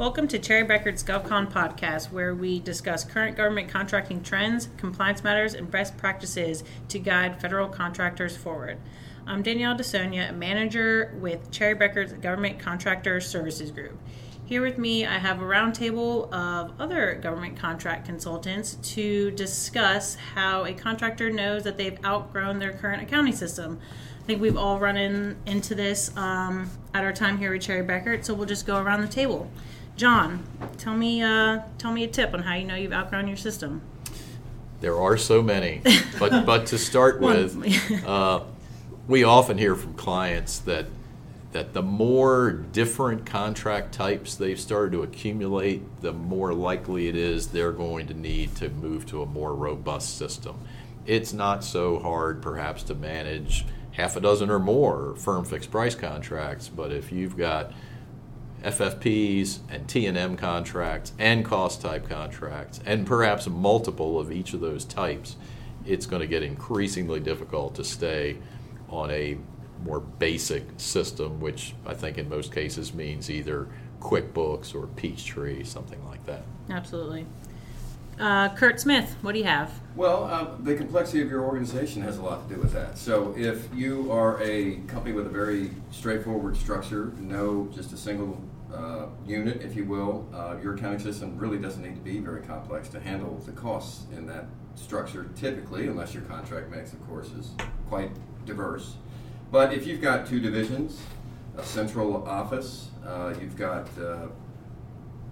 Welcome to Cherry Bekaert's GovCon podcast, where we discuss current government contracting trends, compliance matters, and best practices to guide federal contractors forward. I'm Danielle DeSonia, a manager with Cherry Bekaert's Government Contractor Services Group. Here with me, I have a roundtable of other government contract consultants to discuss how a contractor knows that they've outgrown their current accounting system. I think we've all run in, into this um, at our time here at Cherry Bekaert, so we'll just go around the table. John, tell me, uh, tell me a tip on how you know you've outgrown your system. There are so many, but but to start with, uh, we often hear from clients that that the more different contract types they've started to accumulate, the more likely it is they're going to need to move to a more robust system. It's not so hard, perhaps, to manage half a dozen or more firm fixed price contracts, but if you've got FFPs and T&M contracts and cost type contracts and perhaps multiple of each of those types, it's going to get increasingly difficult to stay on a more basic system, which I think in most cases means either QuickBooks or Peachtree, something like that. Absolutely. Uh, Kurt Smith, what do you have? Well, uh, the complexity of your organization has a lot to do with that. So, if you are a company with a very straightforward structure, no, just a single uh, unit, if you will, uh, your accounting system really doesn't need to be very complex to handle the costs in that structure, typically, unless your contract mix, of course, is quite diverse. But if you've got two divisions, a central office, uh, you've got, uh,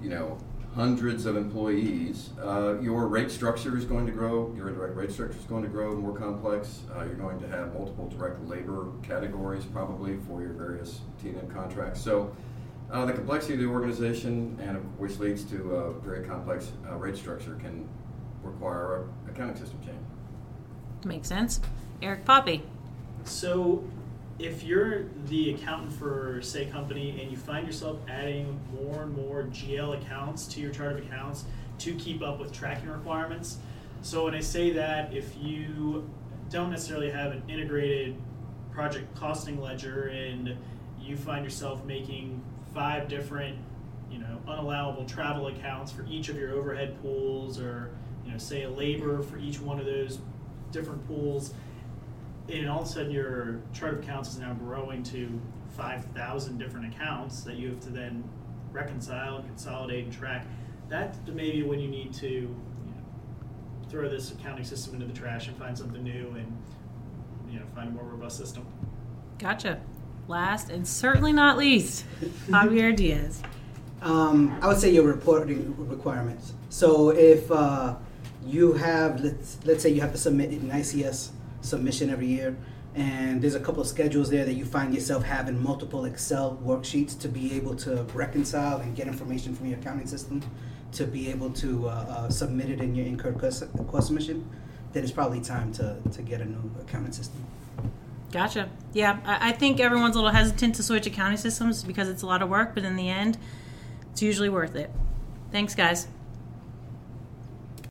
you know, hundreds of employees, uh, your rate structure is going to grow. Your indirect rate structure is going to grow more complex. Uh, you're going to have multiple direct labor categories probably for your various T&M contracts. So uh, the complexity of the organization, and which leads to a very complex uh, rate structure, can require a accounting system change. Makes sense. Eric Poppy. So if you're the accountant for say company and you find yourself adding more and more GL accounts to your chart of accounts to keep up with tracking requirements. So when I say that, if you don't necessarily have an integrated project costing ledger and you find yourself making five different, you know, unallowable travel accounts for each of your overhead pools or, you know, say a labor for each one of those different pools, and all of a sudden your chart of accounts is now growing to 5,000 different accounts that you have to then reconcile and consolidate and track. That's maybe when you need to you know, throw this accounting system into the trash and find something new and you know find a more robust system. Gotcha. Last and certainly not least, Javier Diaz. Um, I would say your reporting requirements. So if uh, you have, let's, let's say you have to submit an ICS submission every year. And there's a couple of schedules there that you find yourself having multiple Excel worksheets to be able to reconcile and get information from your accounting system to be able to uh, uh, submit it in your incurred cost, cost submission. Then it's probably time to, to get a new accounting system. Gotcha. Yeah, I, I think everyone's a little hesitant to switch accounting systems because it's a lot of work, but in the end, it's usually worth it. Thanks, guys.